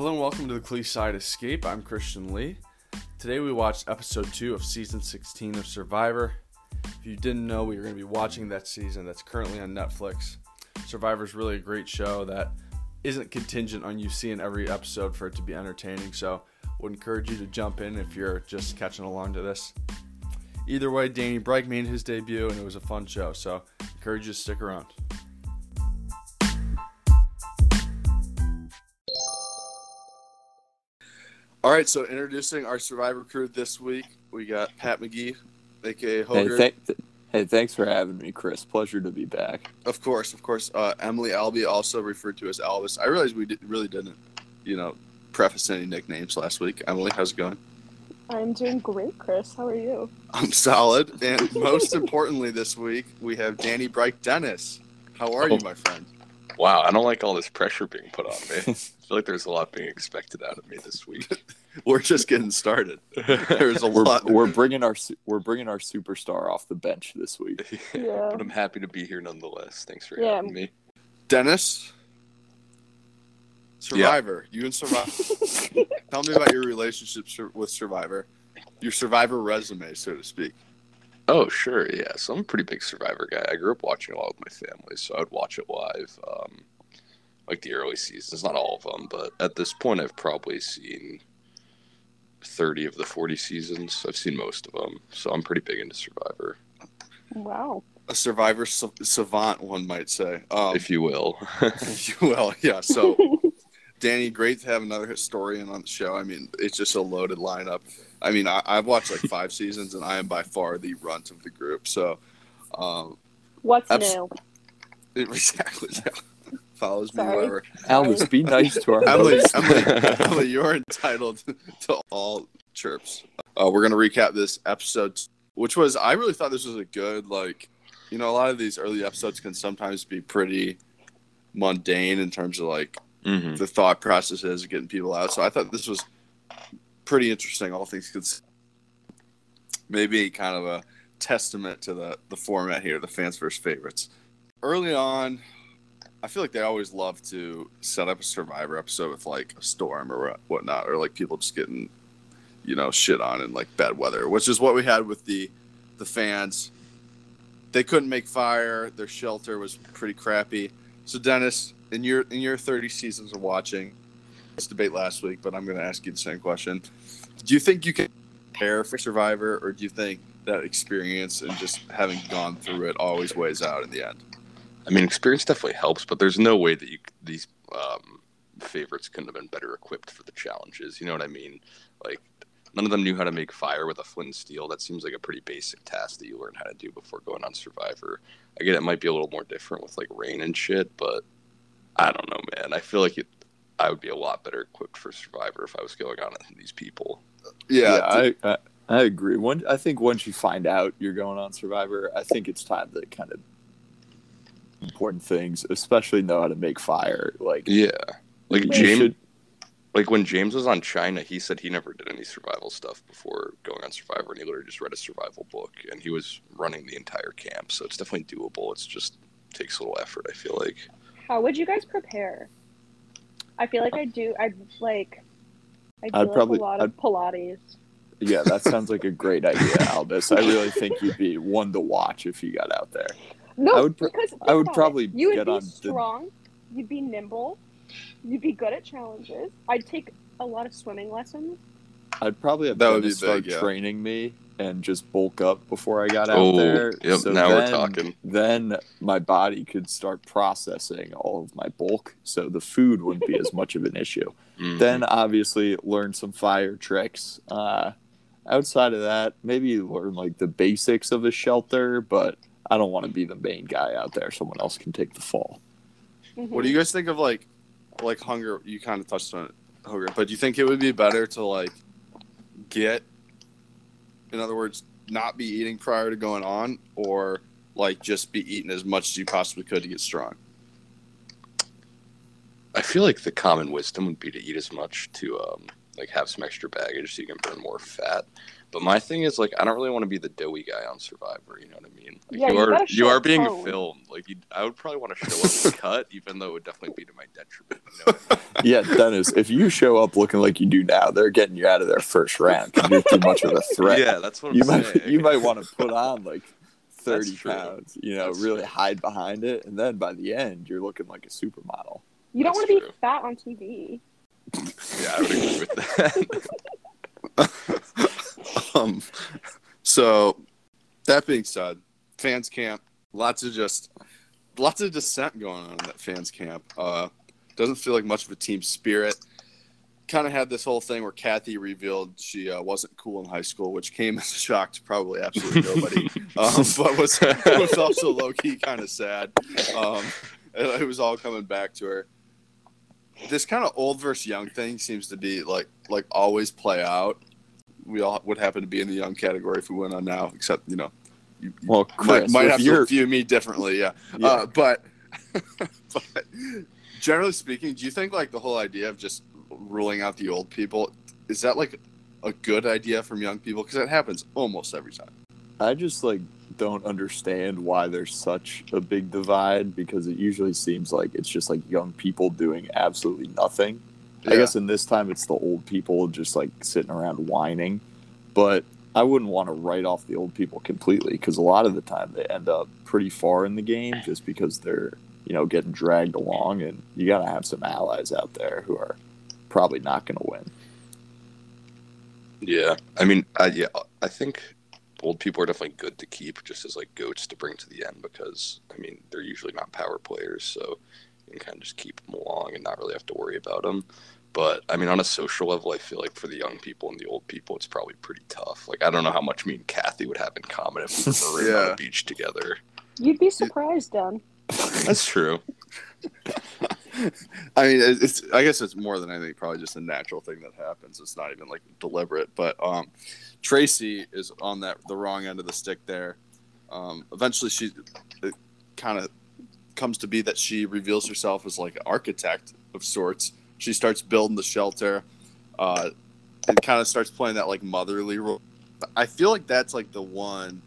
Hello and welcome to the Clee Side Escape. I'm Christian Lee. Today we watched episode 2 of season 16 of Survivor. If you didn't know, we were going to be watching that season that's currently on Netflix. Survivor is really a great show that isn't contingent on you seeing every episode for it to be entertaining, so would encourage you to jump in if you're just catching along to this. Either way, Danny Bright made his debut and it was a fun show, so encourage you to stick around. All right, so introducing our Survivor crew this week, we got Pat McGee, aka Hey, Hoger. th- th- hey, thanks for having me, Chris. Pleasure to be back. Of course, of course. Uh, Emily Albee, also referred to as Elvis. I realized we did, really didn't, you know, preface any nicknames last week. Emily, how's it going? I'm doing great, Chris. How are you? I'm solid. And most importantly, this week we have Danny Bright Dennis. How are you, my friend? Wow, I don't like all this pressure being put on me. I feel like there's a lot being expected out of me this week. We're just getting started. There's a We're, lot. we're bringing our we're bringing our superstar off the bench this week. Yeah. But I'm happy to be here nonetheless. Thanks for Yeah. having me. Dennis, Survivor. You and Survivor. Tell me about your relationship with Survivor. Your Survivor resume, so to speak. Oh, sure, yeah. So I'm a pretty big Survivor guy. I grew up watching a lot with my family, so I would watch it live. Um, like the early seasons, not all of them, but at this point, I've probably seen 30 of the 40 seasons. I've seen most of them, so I'm pretty big into Survivor, Wow. A Survivor sa- savant, one might say. Um, if you will. if you will, yeah. So, Danny, great to have another historian on the show. I mean, it's just a loaded lineup. I mean, I, I've watched like five seasons, and I am by far the runt of the group. So, um, What's Abs- new? it, exactly. Yeah. Follows me Sorry. wherever. Albus, be nice to our Emily, host. Emily, Emily, you're entitled to all chirps. Uh, we're gonna recap this episode, which was I really thought this was a good like, you know, a lot of these early episodes can sometimes be pretty mundane in terms of like hmm the thought processes of getting people out. So I thought this was pretty interesting, all things considered. Maybe kind of a testament to the the format here, the fans versus favorites. Early on, I feel like they always love to set up a Survivor episode with like a storm or whatnot, or like people just getting, you know, shit on in like bad weather, which is what we had with the the fans. They couldn't make fire. Their shelter was pretty crappy. So Dennis, in your in your 30 seasons of watching, this debate last week, but I'm going to ask you the same question. Do you think you can prepare for Survivor, or do you think that experience and just having gone through it always weighs out in the end? I mean, experience definitely helps, but there's no way that you these um, favorites couldn't have been better equipped for the challenges. You know what I mean? Like, none of them knew how to make fire with a flint and steel. That seems like a pretty basic task that you learn how to do before going on Survivor. I get it might be a little more different with like rain and shit, but I don't know, man. I feel like it, I would be a lot better equipped for Survivor if I was going on with these people. Yeah, I, I I agree. One, I think once you find out you're going on Survivor, I think it's time to kind of important things, especially know how to make fire. Like Yeah, like James. should- Like when James was on China, he said he never did any survival stuff before going on Survivor, and he literally just read a survival book, and he was running the entire camp. So it's definitely doable. It's just takes a little effort. I feel like. How would you guys prepare? I feel like I do. I'd like. I do I'd probably- a lot of Pilates. yeah, that sounds like a great idea, Albus. I really think you'd be one to watch if you got out there. No, I would pr- because I would think about it. probably you would get be on the- strong. You'd be nimble. You'd be good at challenges. I'd take a lot of swimming lessons. I'd probably have That would be start big, yeah. training me and just bulk up before I got out Oh, there. yep, So now we're then- talking. Then my body could start processing all of my bulk, so the food wouldn't be as much of an issue. Mhm. Then obviously learn some fire tricks. Uh, outside of that, maybe learn like the basics of a shelter, but I don't want to be the main guy out there. Someone else can take the fall. What do you guys think of like, like hunger? You kind of touched on it, hunger, but do you think it would be better to like get, in other words, not be eating prior to going on, or like just be eating as much as you possibly could to get strong? I feel like the common wisdom would be to eat as much to um, like have some extra baggage so you can burn more fat. But my thing is like I don't really want to be the doughy guy on Survivor. You know what I mean? Like, Yeah, you, you are gotta you are being tone. filmed. Like you, I would probably want to show up and cut, even though it would definitely be to my detriment. You know I mean? Yeah, Dennis, if you show up looking like you do now, they're getting you out of there first round you're too much of a threat. Yeah, that's what I'm you might saying. you might want to put on like 30 pounds, you know, That's really true. hide behind it. And then by the end, you're looking like a supermodel. You don't That's want to be fat on TV. Yeah, I would agree with that. Um, so that being said, fans camp, lots of just lots of dissent going on in that fans camp. Uh, doesn't feel like much of a team spirit. Kind of had this whole thing where Kathy revealed she uh, wasn't cool in high school, which came as a shock to probably absolutely nobody, um, but was was also low key kind of sad. Um, it, it was all coming back to her. This kind of old versus young thing seems to be like like always play out we all would happen to be in the young category if we went on now, except you know, you, Well, might, Chris, might if have to view me differently, yeah. Yeah. Uh, but, but generally speaking, do you think like the whole idea of just ruling out the old people is that like a good idea from young people? Because it happens almost every time. I just like don't understand why there's such a big divide because it usually seems like it's just like young people doing absolutely nothing. I guess in this time it's the old people just like sitting around whining, but I wouldn't want to write off the old people completely because a lot of the time they end up pretty far in the game just because they're you know getting dragged along, and you got to have some allies out there who are probably not going to win. Yeah, I mean, I, yeah, I think old people are definitely good to keep just as like goats to bring to the end because I mean they're usually not power players, so you can kind of just keep them along and not really have to worry about them. But I mean, on a social level, I feel like for the young people and the old people, it's probably pretty tough. Like I don't know how much me and Kathy would have in common if we were marooned on Yeah. a beach together. You'd be surprised, Dan. That's true. I mean, it's. I guess it's more than anything, probably just a natural thing that happens. It's not even like deliberate. But um, Tracy is on that the wrong end of the stick there. Um, eventually, she kind of comes to be that she reveals herself as like an architect of sorts. She starts building the shelter, uh, and kind of starts playing that like motherly role. I feel like that's like the one,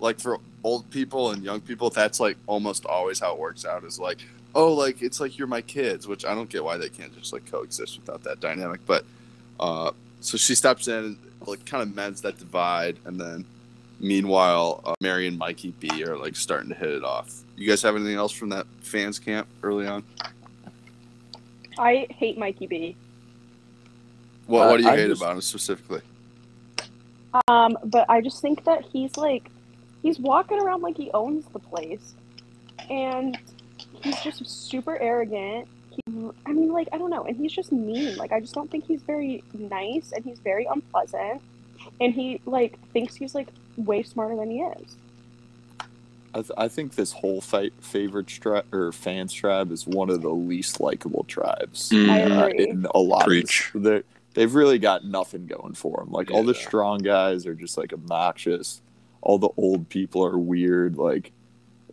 like for old people and young people, that's like almost always how it works out. Is like oh, like it's like you're my kids, which I don't get why they can't just like coexist without that dynamic. But uh, so she steps in, and, like kind of mends that divide, and then meanwhile, uh, Mary and Mikey B are like starting to hit it off. You guys have anything else from that fans camp early on? I hate Mikey B. What Uh, What do you I hate just- about him specifically? Um, but I just think that he's like, he's walking around like he owns the place, and he's just super arrogant. He, I mean, like I don't know, and he's just mean. Like I just don't think he's very nice, and he's very unpleasant, and he like thinks he's like way smarter than he is. I, th- I think this whole fa- favorite tribe or fans tribe is one of the least likable tribes Mm. Uh, in a lot Preach. of this. They're- They've really got nothing going for them. Like all the strong guys are just like obnoxious. All the old people are weird. Like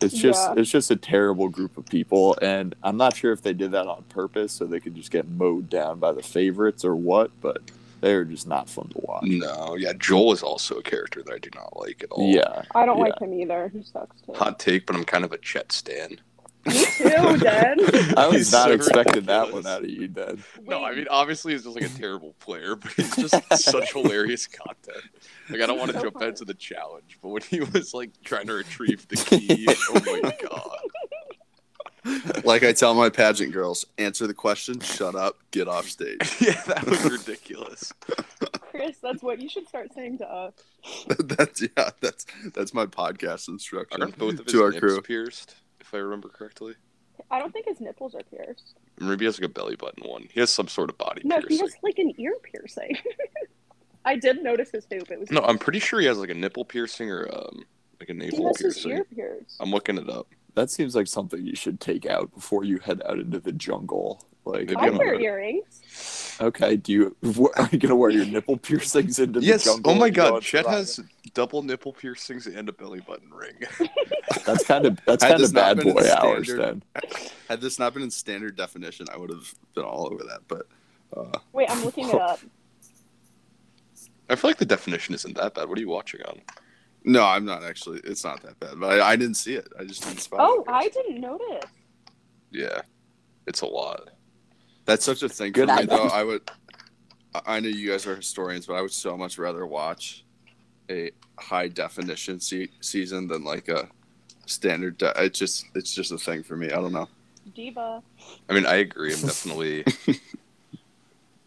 it's just Yeah. it's just a terrible group of people. And I'm not sure if they did that on purpose so they could just get mowed down by the favorites or what. But they're just not fun to watch. No, yeah, Joel is also a character that I do not like at all. Yeah, I don't Yeah. like him either. He sucks too. Hot take, but I'm kind of a Chet stan. Me too, Dan. I was He's not so expecting that one out of you, Dad. No, I mean obviously he's just like a terrible player, but he's just such hilarious content. Like I don't want to So jump funny. into the challenge, but when he was like trying to retrieve the key, oh my god. Like I tell my pageant girls, answer the question, shut up, get off stage. Yeah, that was ridiculous. Chris, that's what you should start saying to us. that's yeah, that's that's my podcast instruction Aren't both of his to our nips crew. pierced, if I remember correctly? I don't think his nipples are pierced. Maybe he has like a belly button one. He has some sort of body No, he piercing. has like an ear piercing. I did notice his hoop. It was No, I'm pretty sure he has like a nipple piercing or um like a he navel has his piercing. ear pierced. I'm looking it up. That seems like something you should take out before you head out into the jungle. Like, Maybe I I'm wear earrings. okay, do you are you gonna wear your nipple piercings into Yes. the jungle? Oh my god, on Chet has double nipple piercings and a belly button ring. That's kind of that's kind of bad boy hours. standard- Then Had this not been in standard definition, I would have been all over that. But uh, Wait, I'm looking it up. I feel like the definition isn't that bad. What are you watching on? No, I'm not actually. It's not that bad, but I, I didn't see it. I just didn't spot Oh, it. I didn't notice. Yeah, it's a lot. That's such a thing Good for me, though. I would. I- I know you guys are historians, but I would so much rather watch a high definition se- season than like a standard. De- it's just it's just a thing for me. I don't know. Diva. I mean, I agree. I'm definitely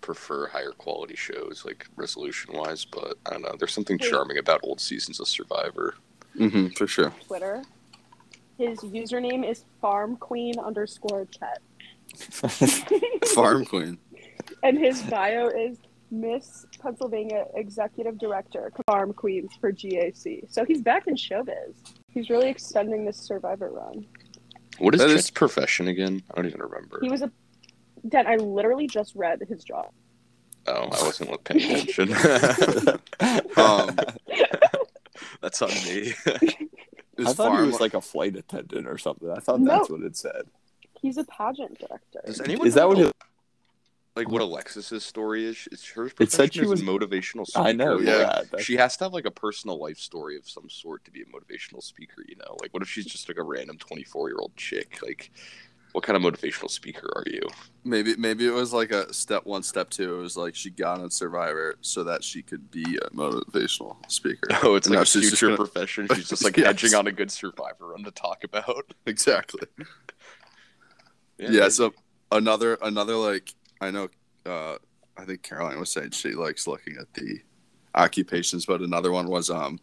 prefer higher quality shows, like resolution wise, but I don't know. There's something Wait. charming about old seasons of Survivor. Mm-hmm, for sure. Twitter. His username is farm queen underscore chet. Farm Queen. And his bio is Miss Pennsylvania Executive Director, Farm Queens for GAC. So he's back in showbiz. He's really extending this Survivor run. What is That is- Chet's profession again? I don't even remember. He was a. Dan, I literally just read his job. Oh, I wasn't paying attention. Um, That's on me. I thought farm, he was like a flight attendant or something. I thought No. that's what it said. He's a pageant director. Does anyone Is that what it? like what Alexis's story is? Is her It said she is was- motivational speaker? I know. Yeah. Yeah, that's- She has to have like a personal life story of some sort to be a motivational speaker, you know? Like what if she's just like a random 24-year-old chick? Like what kind of motivational speaker are you? maybe maybe it was like a step one, step two. It was like she got on Survivor so that she could be a motivational speaker. Oh, it's like a future gonna- profession. She's just like Yes. hedging on a good survivor run to talk about. exactly. Yeah. So another another like I know. uh I think Caroline was saying she likes looking at the occupations, but another one was um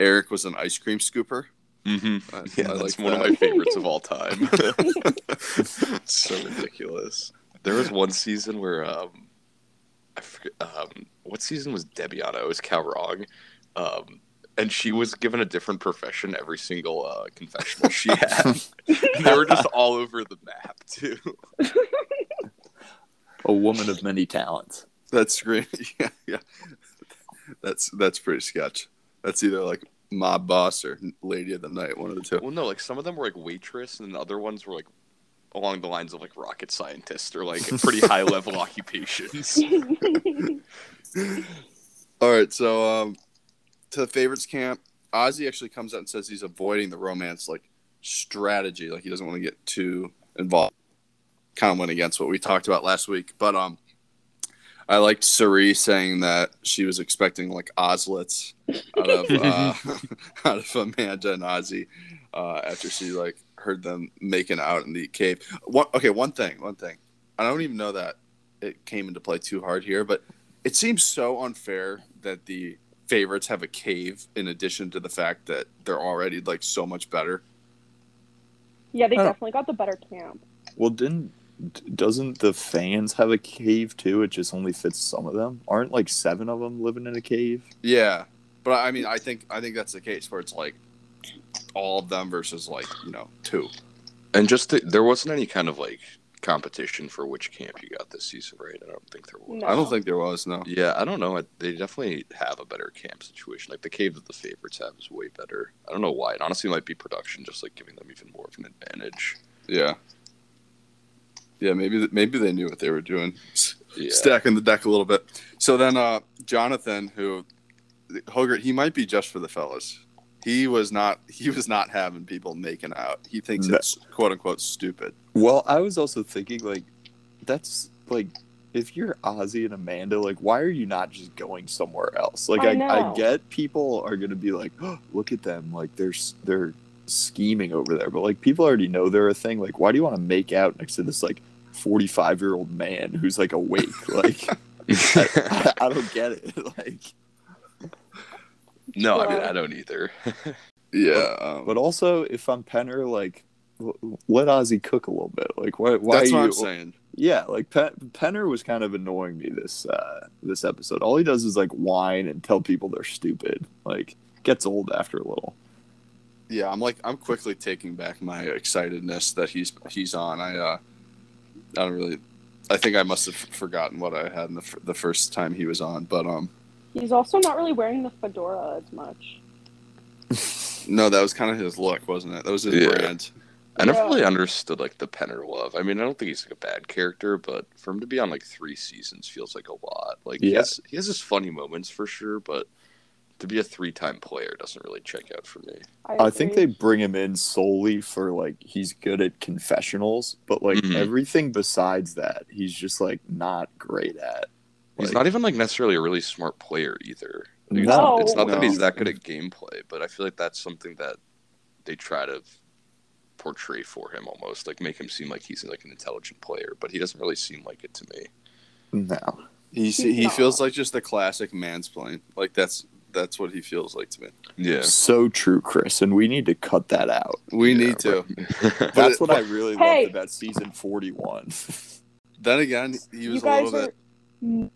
Eric was an ice cream scooper. Mm-hmm. I, Yeah, I that's like one of my favorites of all time. So ridiculous. There was one season where um, I forget um, what season was Debbie on? It was Kaôh Rōng, um, and she was given a different profession every single uh, confessional she had. They were just all over the map too. A woman of many talents. That's great. Yeah, yeah. That's that's pretty sketch. That's either like mob boss or lady of the night, one of the two. Well, no, like some of them were like waitress, and then other ones were like along the lines of like rocket scientist or like pretty high level occupations. All right, so um, to the favorites camp, Ozzy actually comes out and says he's avoiding the romance like strategy, like he doesn't want to get too involved. Kind of went against what we talked about last week, but um, I liked Cirie saying that she was expecting like Oslets out of uh, out of Amanda and Ozzy uh, after she like heard them making out in the cave. One, okay, one thing, one thing. I don't even know that it came into play too hard here, but it seems so unfair that the favorites have a cave in addition to the fact that they're already like so much better. yeah, they Oh. definitely got the better camp. Well, didn't d- doesn't the fans have a cave too? It just only fits some of them. Aren't like seven of them living in a cave? Yeah, but I mean, I think I think that's the case where it's like all of them versus like you know two. And just to, there wasn't any kind of like competition for which camp you got this season, right? I don't think there was. No. I don't think there was no. Yeah, I don't know. They definitely have a better camp situation. Like the cave that the favorites have is way better. I don't know why. It honestly might be production, just like giving them even more of an advantage. Yeah. Yeah, maybe maybe they knew what they were doing, Yeah. stacking the deck a little bit. So then, uh, Jonathan, who Hogart, he might be just for the fellas. He was not. He was not having people making out. He thinks That- it's quote unquote stupid. Well, I was also thinking like that's like if you're Ozzy and Amanda, like why are you not just going somewhere else? Like I I, I, get people are gonna be like, oh, look at them, like they're they're scheming over there, but like people already know they're a thing. Like why do you want to make out next to this like forty five year old man who's like awake? Like I, I don't get it. Like no, I mean I don't either. Yeah, um, But also, if I'm Penner, like, let Ozzy cook a little bit. Like, why? Why that's are what you? I'm saying. Yeah, like Pe- Penner was kind of annoying me this uh, this episode. All he does is like whine and tell people they're stupid. Like, gets old after a little. Yeah, I'm like I'm quickly taking back my excitedness that he's he's on. I uh, I don't really. I think I must have forgotten what I had in the, f- the first time he was on, but um, He's also not really wearing the fedora as much. no, that was kind of his look, wasn't it? That was his Yeah. brand. I never Yeah. really understood like the Penner love. I mean, I don't think he's like a bad character, but for him to be on like three seasons feels like a lot. Like he Yeah. has he has his funny moments for sure, but to be a three time player doesn't really check out for me. I think they bring him in solely for like he's good at confessionals, but like Mhm. everything besides that, he's just like not great at. He's not even like necessarily a really smart player either. Like, it's, No, it's not that he's that good at gameplay, but I feel like that's something that they try to portray for him almost, like make him seem like he's like an intelligent player, but he doesn't really seem like it to me. no. He he not. feels like just the classic mansplain. Like that's that's what he feels like to me. Yeah. So true, Chris, and we need to cut that out. We Yeah, need to. right. That's it- what I really Hey. loved about season forty-one. Then again, he was you a guys little bit.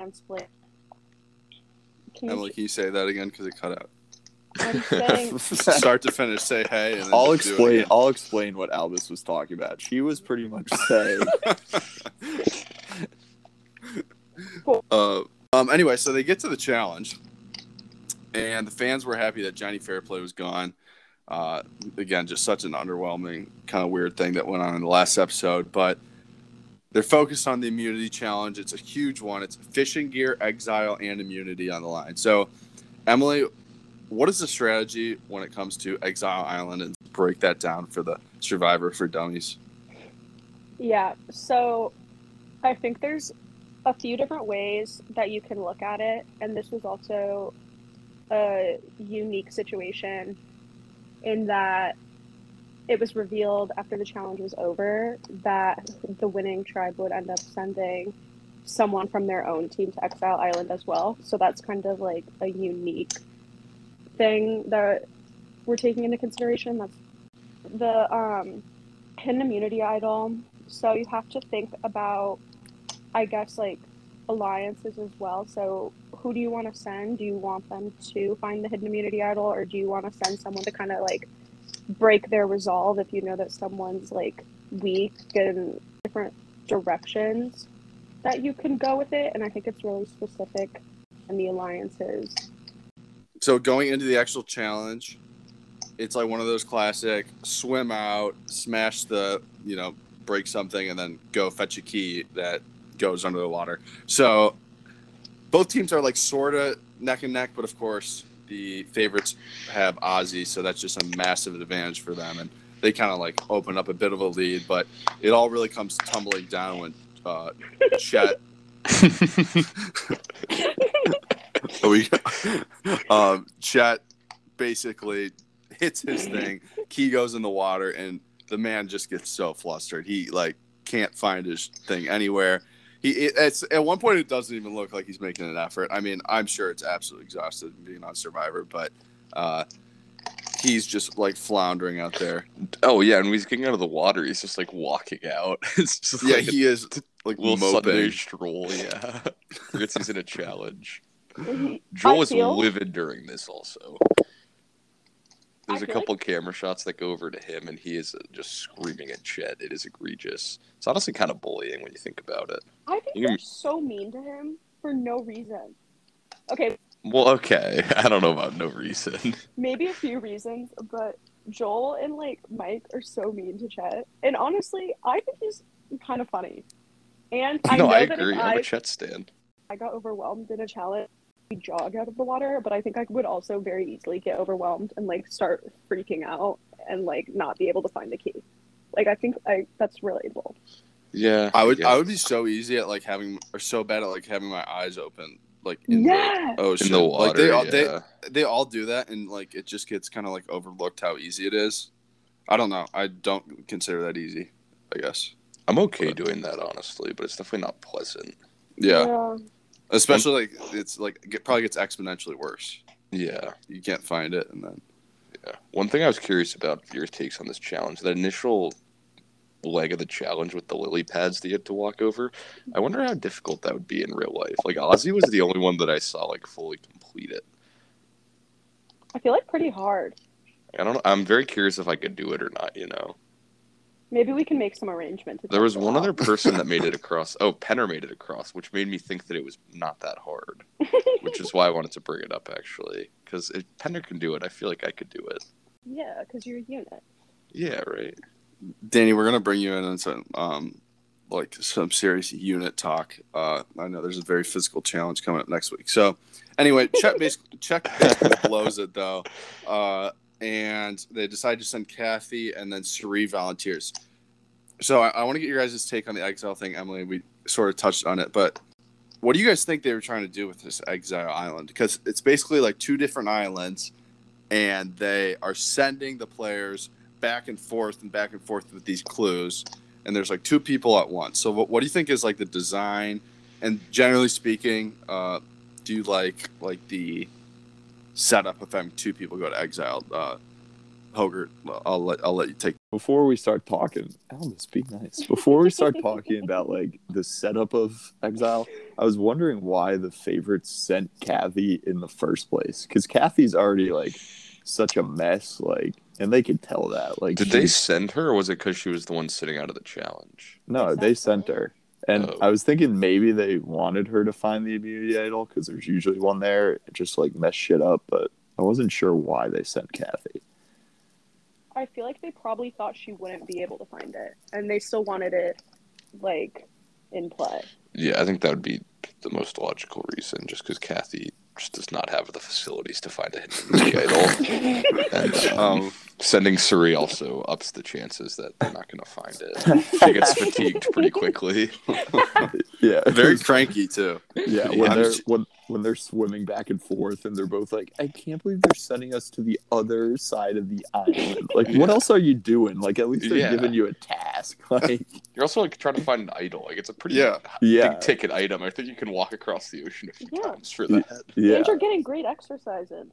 are mansplaining. Can you Emily, can you say that again because it cut out? Saying Start to finish, say hey, and I'll just do it explain. I'll explain what Albus was talking about. She was pretty much saying, uh, um. Anyway, so they get to the challenge, and the fans were happy that Johnny Fairplay was gone. Uh, again, just such an underwhelming kind of weird thing that went on in the last episode, but they're focused on the immunity challenge. It's a huge one. It's fishing gear, exile, and immunity on the line. So, Emily, what is the strategy when it comes to Exile Island and break that down for the Survivor for Dummies? Yeah, so I think there's a few different ways that you can look at it, and this was also a unique situation in that it was revealed after the challenge was over that the winning tribe would end up sending someone from their own team to Exile Island as well. So that's kind of like a unique thing that we're taking into consideration. That's the um, hidden immunity idol. So you have to think about, I guess, like alliances as well. So who do you want to send? Do you want them to find the hidden immunity idol, or do you want to send someone to kind of like break their resolve if you know that someone's like weak in different directions that you can go with it? And I think it's really specific in the alliances. So going into the actual challenge, it's like one of those classic swim out, smash the, you know, break something, and then go fetch a key that goes under the water. So both teams are like sort of neck and neck, but of course the favorites have Ozzy, so that's just a massive advantage for them, and they kind of like open up a bit of a lead. But it all really comes tumbling down when uh, Chet we um Chet basically hits his thing key goes in the water and the man just gets so flustered he like can't find his thing anywhere he it's at one point it doesn't even look like he's making an effort i mean i'm sure it's absolutely exhausted being on survivor but uh he's just like floundering out there oh yeah, and when he's getting out of the water, he's just like walking out. It's just yeah like he is a like little moping Sunday stroll. Yeah, forgets he's in a challenge. I Joel is feel- livid during this also. There's I a couple camera shots that go over to him, and he is uh, just screaming at Chet. It is egregious. It's honestly kind of bullying when you think about it. I think You can- they're so mean to him for no reason. Okay, Well, okay, I don't know about no reason. maybe a few reasons, but Joel and like Mike are so mean to Chet. And honestly, I think he's kind of funny. And I no, know I that agree. if I'm I, a Chet stand. I got overwhelmed in a challenge, jog out of the water, but I think I would also very easily get overwhelmed and like start freaking out and like not be able to find the key. Like I think I that's relatable. Yeah, i would guess. i would be so easy at like having or so bad at like having my eyes open like in the Yeah. ocean in the water. like they all yeah. they they all do that and like it just gets kind of like overlooked how easy it is i don't know i don't consider that easy i guess I'm okay doing that honestly, but it's definitely not pleasant. yeah, especially like it's like it probably gets exponentially worse Yeah. you can't find it and then Yeah. One thing I was curious about your takes on this challenge, that initial leg of the challenge with the lily pads that you had to walk over. I wonder how difficult that would be in real life. Like Ozzy was the only one that I saw like fully complete it. I feel like pretty hard. I don't know. I'm very curious if I could do it or not, you know. Maybe we can make some arrangement. There was one other person that made it across. Oh, Penner made it across, which made me think that it was not that hard, which is why I wanted to bring it up actually. Because if Penner can do it, I feel like I could do it. Yeah, because you're a unit. Yeah, right. Danny, we're gonna bring you in on some um, like some serious unit talk. Uh, I know there's a very physical challenge coming up next week. So, anyway, Chet basically, Chet basically blows it though, uh, and they decide to send Kathy and then Cirie volunteers. So I, I want to get your guys' take on the exile thing, Emily. We sort of touched on it, but what do you guys think they were trying to do with this exile island? Because it's basically like two different islands, and they are sending the players back and forth and back and forth with these clues and there's like two people at once so what, what do you think is like the design and generally speaking uh, do you like like the setup of having two people go to exile uh, Hogert, I'll let I'll let you take. Before we start talking, Albus, be nice. Before we start talking about like the setup of Exile, I was wondering why the favorites sent Kathy in the first place. Because Kathy's already like such a mess, like, and they could tell that. Like, Did they she's- send her, or was it because she was the one sitting out of the challenge? No, they sent her. And Oh. I was thinking maybe they wanted her to find the immunity idol because there's usually one there. It just like mess shit up, but I wasn't sure why they sent Kathy. I feel like they probably thought she wouldn't be able to find it, and they still wanted it, like, in play. Yeah, I think that would be the most logical reason, just because Kathy just does not have the facilities to find a hidden idol. And um, Um, sending Cirie also ups the chances that they're not going to find it. She gets fatigued pretty quickly. Yeah, very cranky too. yeah. Yeah, When I'm they're j- when when they're swimming back and forth, and they're both like, "I can't believe they're sending us to the other side of the island." Like, what else are you doing? Like, at least they're Yeah. giving you a task. Like, You're also like trying to find an idol. Like it's a pretty Yeah. Yeah. big ticket item. I think you can walk across the ocean a few Yeah. times for that. yeah. And you're getting great exercise in.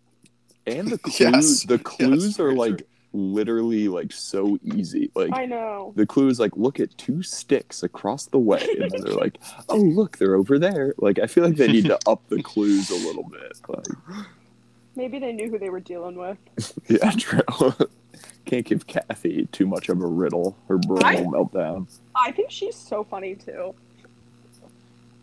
And the clues, Yes. the Yes, clues are very like true. literally like so easy. Like I know. the clue is like look at two sticks across the way and then they're like oh look they're over there like i feel like they need to up the clues a little bit like Maybe they knew who they were dealing with. yeah true can't give kathy too much of a riddle her brain I- will melt down I think she's so funny too.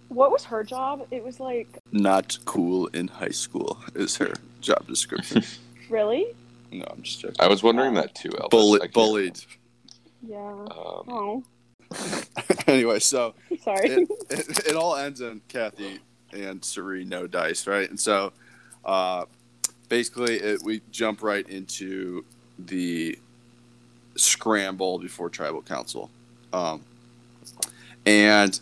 What was her job? It was like, Not cool in high school is her job description. really? no, I'm just joking. I was wondering that too. Elvis. I Bullied. bullied. Yeah. Um, Oh, anyway, so sorry. it, it, it all ends in Kathy and Cirie no dice, right? And so uh, basically, it, we jump right into the scramble before tribal council. Um, and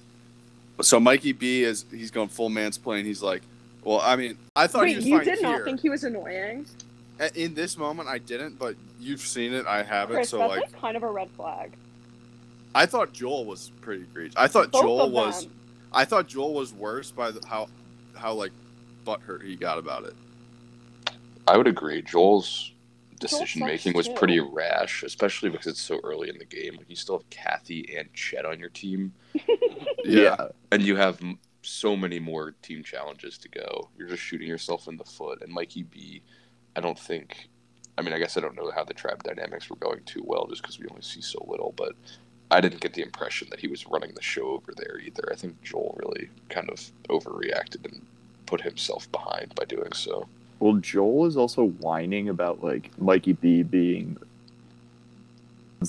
so Mikey B is he's going full mansplain. He's like, well, I mean, I thought he Wait, was you fine did here. not think he was annoying? In this moment, I didn't, but you've seen it. I haven't. Chris, so that's like, like, kind of a red flag. I thought Joel was pretty egregious. I thought Both Joel was, I thought Joel was worse by the, how how like butthurt he got about it. I would agree. Joel's decision making was too. pretty rash, especially because it's so early in the game. Like you still have Kathy and Chet on your team, Yeah. and you have so many more team challenges to go. You're just shooting yourself in the foot. And Mikey B, I don't think. I mean, I guess I don't know how the tribe dynamics were going too well, just because we only see so little. But I didn't get the impression that he was running the show over there either. I think Joel really kind of overreacted and put himself behind by doing so. Well joel is also whining about like mikey b being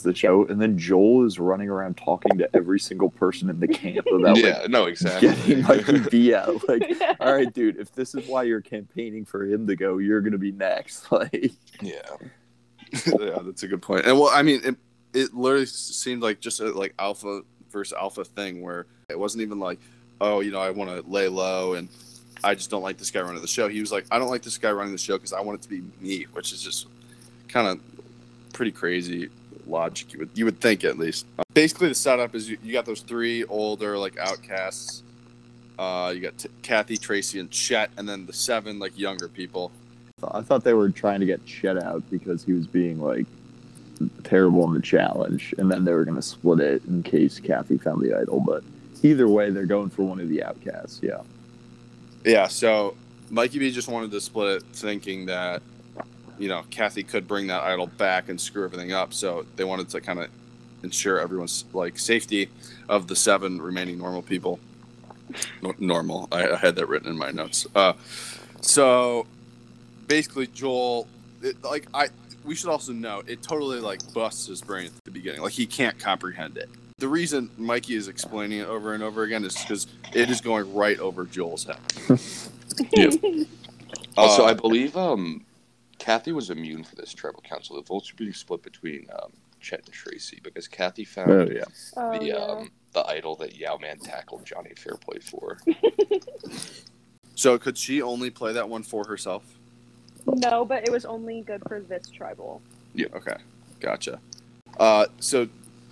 the show and then joel is running around talking to every single person in the camp about like, yeah, no, exactly. getting mikey b out like Yeah. all right, dude, if this is why you're campaigning for him to go, you're gonna be next. Like, yeah. yeah, that's a good point. And well, I mean, it, it literally seemed like just a like alpha versus alpha thing where it wasn't even like, oh, you know, I want to lay low and I just don't like this guy running the show. He was like, I don't like this guy running the show because I want it to be me, which is just kind of pretty crazy logic. You would you would think at least. Uh, basically, the setup is you, you got those three older like outcasts. Uh, you got t- Kathy, Tracy, and Chet, and then the seven like younger people. I thought they were trying to get Chet out because he was being like terrible in the challenge, and then they were gonna split it in case Kathy found the idol. But either way, they're going for one of the outcasts. Yeah, Yeah, so Mikey B just wanted to split it, thinking that you know Kathy could bring that idol back and screw everything up. So they wanted to kind of ensure everyone's like safety of the seven remaining normal people. Normal. I, I had that written in my notes. Uh, so basically, Joel, it, like I, we should also know it totally like busts his brain at the beginning. Like he can't comprehend it. The reason Mikey is explaining it over and over again is because it is going right over Joel's head. Also, Uh, I believe um, Kathy was immune for this tribal council. The votes were being split between um, Chet and Tracy because Kathy found Oh yeah. oh, the yeah. um, the idol that Yau-Man tackled Johnny Fairplay for. so could she only play that one for herself? No, but it was only good for this tribal. Yeah. Okay, gotcha. Uh, so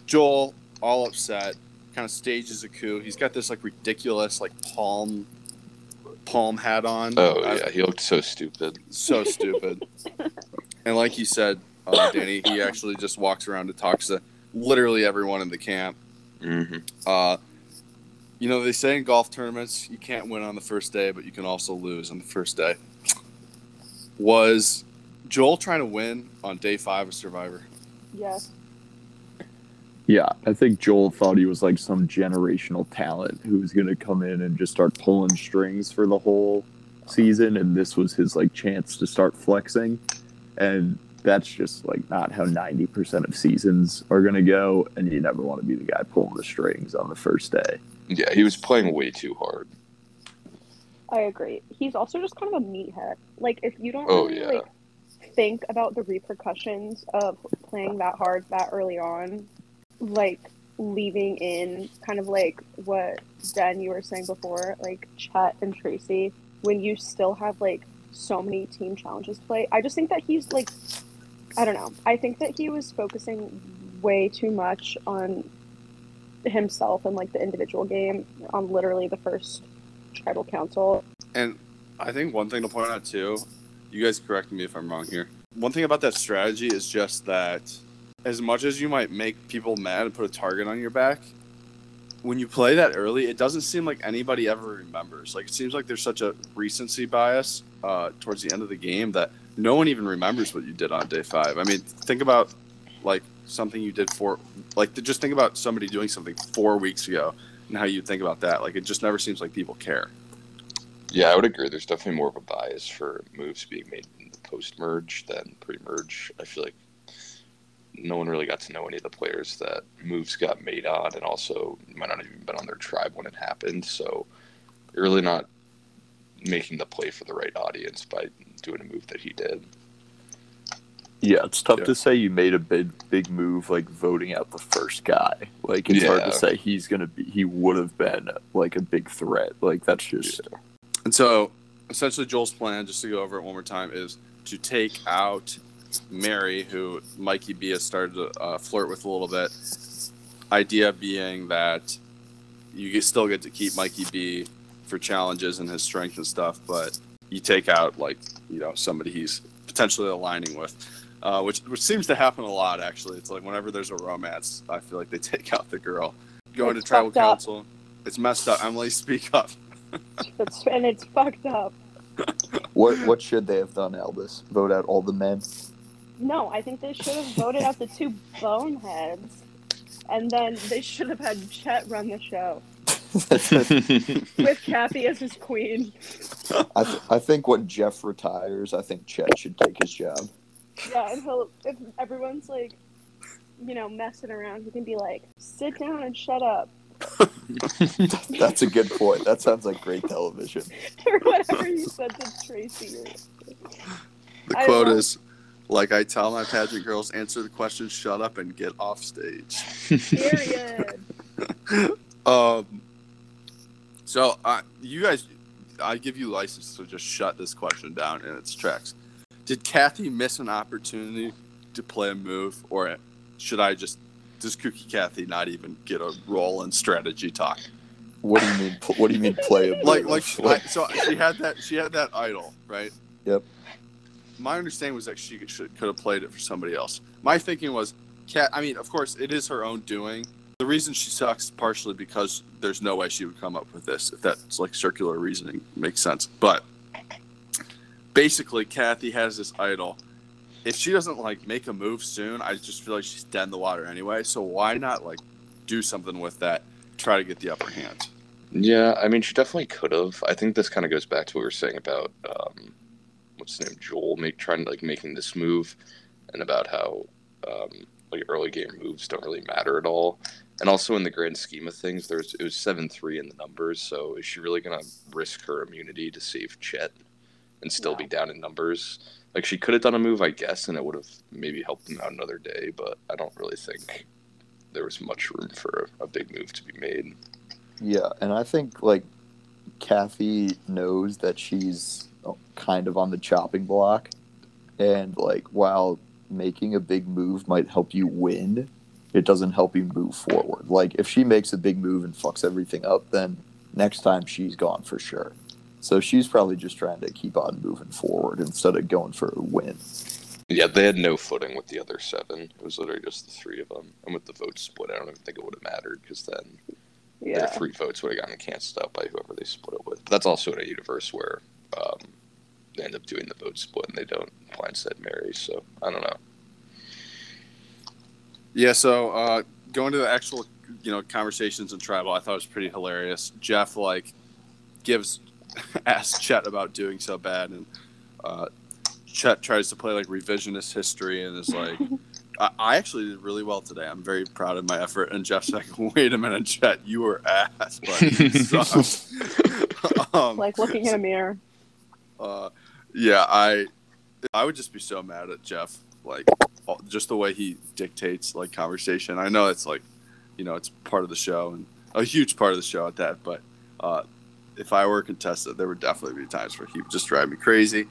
Joel, all upset, kind of stages a coup. He's got this like ridiculous like palm palm hat on. Oh I- yeah, he looked so stupid. so stupid. and like you said, uh, Danny, he actually just walks around and talks to literally everyone in the camp. hmm Uh, you know, they say in golf tournaments you can't win on the first day, but you can also lose on the first day. Was Joel trying to win on day five of Survivor? Yes. Yeah, I think Joel thought he was like some generational talent who was going to come in and just start pulling strings for the whole season, and this was his like chance to start flexing. And that's just like not how ninety percent of seasons are going to go. And you never want to be the guy pulling the strings on the first day. Yeah, he was playing way too hard. I agree. He's also just kind of a meathead. Like if you don't Oh, really yeah. like think about the repercussions of playing that hard that early on, like leaving in kind of like what Dan you were saying before, like Chet and Tracy, when you still have like so many team challenges to play. I just think that he's like I don't know. I think that he was focusing way too much on himself and like the individual game on literally the first tribal council. And I think one thing to point out too, you guys correct me if I'm wrong here. One thing about that strategy is just that as much as you might make people mad and put a target on your back, when you play that early, it doesn't seem like anybody ever remembers. Like it seems like there's such a recency bias uh, towards the end of the game that no one even remembers what you did on day five. I mean, think about like something you did for, like just think about somebody doing something four weeks ago and how you think about that. Like it just never seems like people care. Yeah, I would agree. There's definitely more of a bias for moves being made in the post merge than pre merge. I feel like no one really got to know any of the players that moves got made on, and also might not have even been on their tribe when it happened. So you're really not making the play for the right audience by doing a move that he did. Yeah, it's tough Yeah. to say you made a big big move like voting out the first guy. Like it's hard to say he's gonna be he would have been like a big threat. Like that's just And so, essentially, Joel's plan, just to go over it one more time, is to take out Mary, who Mikey B has started to uh, flirt with a little bit. Idea being that you still get to keep Mikey B for challenges and his strength and stuff, but you take out like you know somebody he's potentially aligning with. Uh, which which seems to happen a lot actually. It's like whenever there's a romance, I feel like they take out the girl. Going It's to tribal fucked up. council, it's messed up. Emily, speak up. It's, and it's fucked up. what what should they have done, Elvis? Vote out all the men. No, I think they should have voted out the two boneheads, and then they should have had Chet run the show with Kathy as his queen. I, th- I think when Jeff retires, I think Chet should take his job. Yeah, and he'll if everyone's like, you know, messing around, he can be like, "Sit down and shut up," That's a good point. That sounds like great television. or whatever you said to Tracy. The I quote love- is, like I tell my pageant girls, answer the question, shut up, and get off stage. Period. Um, so uh, you guys, I give you license to just shut this question down in its tracks. Did Kathy miss an opportunity to play a move, or should I just does Cookie Kathy not even get a role in strategy talk? What do you mean? What do you mean play a Like, move? like I, so she had that she had that idol, right? Yep. My understanding was that she should, could have played it for somebody else. My thinking was, Cat. I mean, of course, it is her own doing. The reason she sucks partially because there's no way she would come up with this. If that's like circular reasoning makes sense, but basically, Kathy has this idol. If she doesn't like make a move soon, I just feel like she's dead in the water anyway. So why not like do something with that? Try to get the upper hand. Yeah, I mean, she definitely could have. I think this kind of goes back to what we were saying about um, what's his name, Joel, make trying to like making this move. and about how um, like early game moves don't really matter at all. And also in the grand scheme of things, there's it was seven three in the numbers. So is she really gonna risk her immunity to save Chet and still No. be down in numbers? Like she could have done a move, I guess, and it would have maybe helped them out another day. But I don't really think there was much room for a, a big move to be made. Yeah, and I think like Kathy knows that she's kind of on the chopping block, and like while making a big move might help you win, it doesn't help you move forward. Like if she makes a big move and fucks everything up, then next time she's gone for sure. So she's probably just trying to keep on moving forward instead of going for a win. Yeah, they had no footing with the other seven. It was literally just the three of them. And with the vote split, I don't even think it would have mattered because then Yeah. their three votes would have gotten canceled out by whoever they split it with. But that's also in a universe where um, they end up doing the vote split and they don't blindside Mary. So I don't know. Yeah, so uh, going to the actual, you know, conversations in tribal, I thought it was pretty hilarious. Jeff like gives asks Chet about doing so bad, and uh, Chet tries to play like revisionist history and is like, I, "I actually did really well today. I'm very proud of my effort." And Jeff's like, "Wait a minute, Chet, you were ass, but um, like looking in a mirror. uh, yeah, I I would just be so mad at Jeff, like just the way he dictates like conversation. I know it's like, you know, it's part of the show and a huge part of the show at that. But uh, if I were a contestant, there would definitely be times where he would just drive me crazy.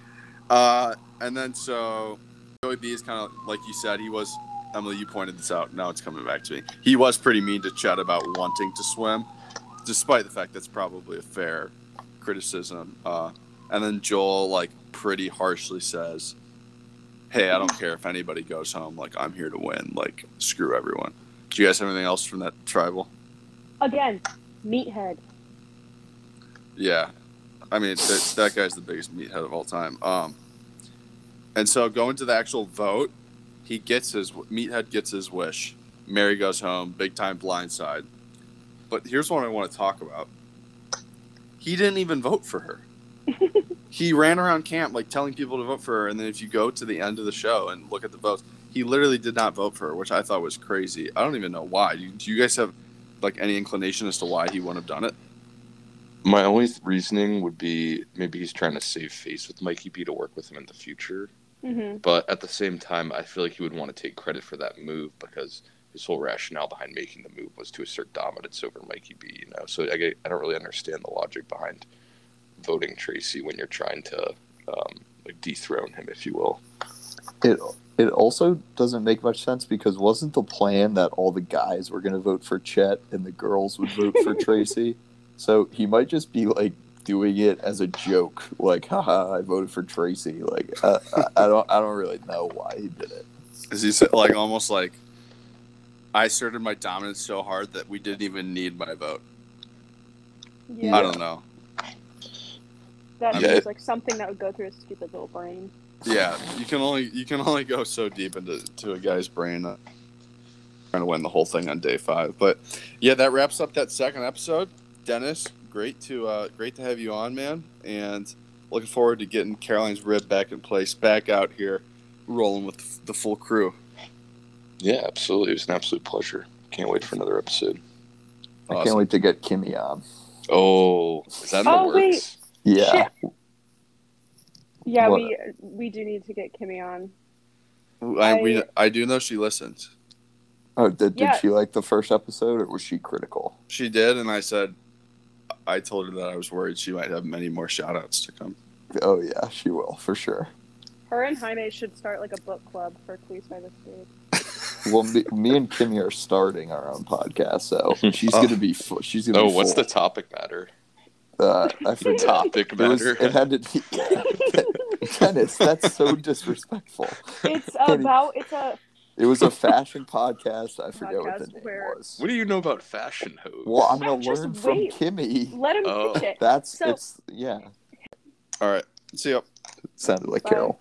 Uh, and then so Joey B is kind of like you said, he was. Emily, you pointed this out. Now it's coming back to me. He was pretty mean to Chet about wanting to swim, despite the fact that's probably a fair criticism. Uh, and then Joel like pretty harshly says, "Hey, I don't care if anybody goes home. Like I'm here to win. Like screw everyone." Do you guys have anything else from that tribal? Again, meathead. Yeah, I mean that, that guy's the biggest meathead of all time. Um, and so going to the actual vote, he gets his meathead gets his wish. Mary goes home, big time blindside. But here's what I want to talk about. He didn't even vote for her. he ran around camp like telling people to vote for her, and then if you go to the end of the show and look at the votes, he literally did not vote for her, which I thought was crazy. I don't even know why. Do you, do you guys have like any inclination as to why he wouldn't have done it? My only reasoning would be maybe he's trying to save face with Mikey B to work with him in the future. hmm But at the same time, I feel like he would want to take credit for that move because his whole rationale behind making the move was to assert dominance over Mikey B. You know, so I, I don't really understand the logic behind voting Tracy when you're trying to um, like dethrone him, if you will. It it also doesn't make much sense because wasn't the plan that all the guys were going to vote for Chet and the girls would vote for Tracy? So he might just be like doing it as a joke, like haha, I voted for Tracy. Like I, I, I don't I don't really know why he did it. Is he sa- like almost like I asserted my dominance so hard that we didn't even need my vote? Yeah. I don't know. That Yeah. seems like something that would go through his stupid little brain. Yeah, you can only you can only go so deep into to a guy's brain. Uh, trying to win the whole thing on day five, but yeah, that wraps up that second episode. Dennis, great to uh, great to have you on, man, and looking forward to getting Caroline's rib back in place, back out here, rolling with the full crew. Yeah, absolutely. It was an absolute pleasure. Can't wait for another episode. I can't wait to get Kimmy on. Oh, is that in the Oh, wait. Works? Yeah, Yeah, What? we we do need to get Kimmy on. I, we, I- I do know she listens. Oh, did, did Yeah. she like the first episode or was she critical? She did, and I said, I told her that I was worried she might have many more shout outs to come. Oh yeah, she will for sure. Her and Jaime should start like a book club for Queens by the State. Well, me, me and Kimmy are starting our own podcast, so she's Oh. gonna be fu- she's gonna. Oh, be what's the topic matter? Uh, I forgot. Topic It, was, it had to be. Dennis, that's so disrespectful. It's Kenny. about it's a It was a fashion podcast. I forget what the name where- was. What do you know about fashion hose? Well, I'm gonna Just learn from. Kimmy. let him Oh. pitch it. That's So- it's yeah. All right, see ya. Sounded like Bye. Carol.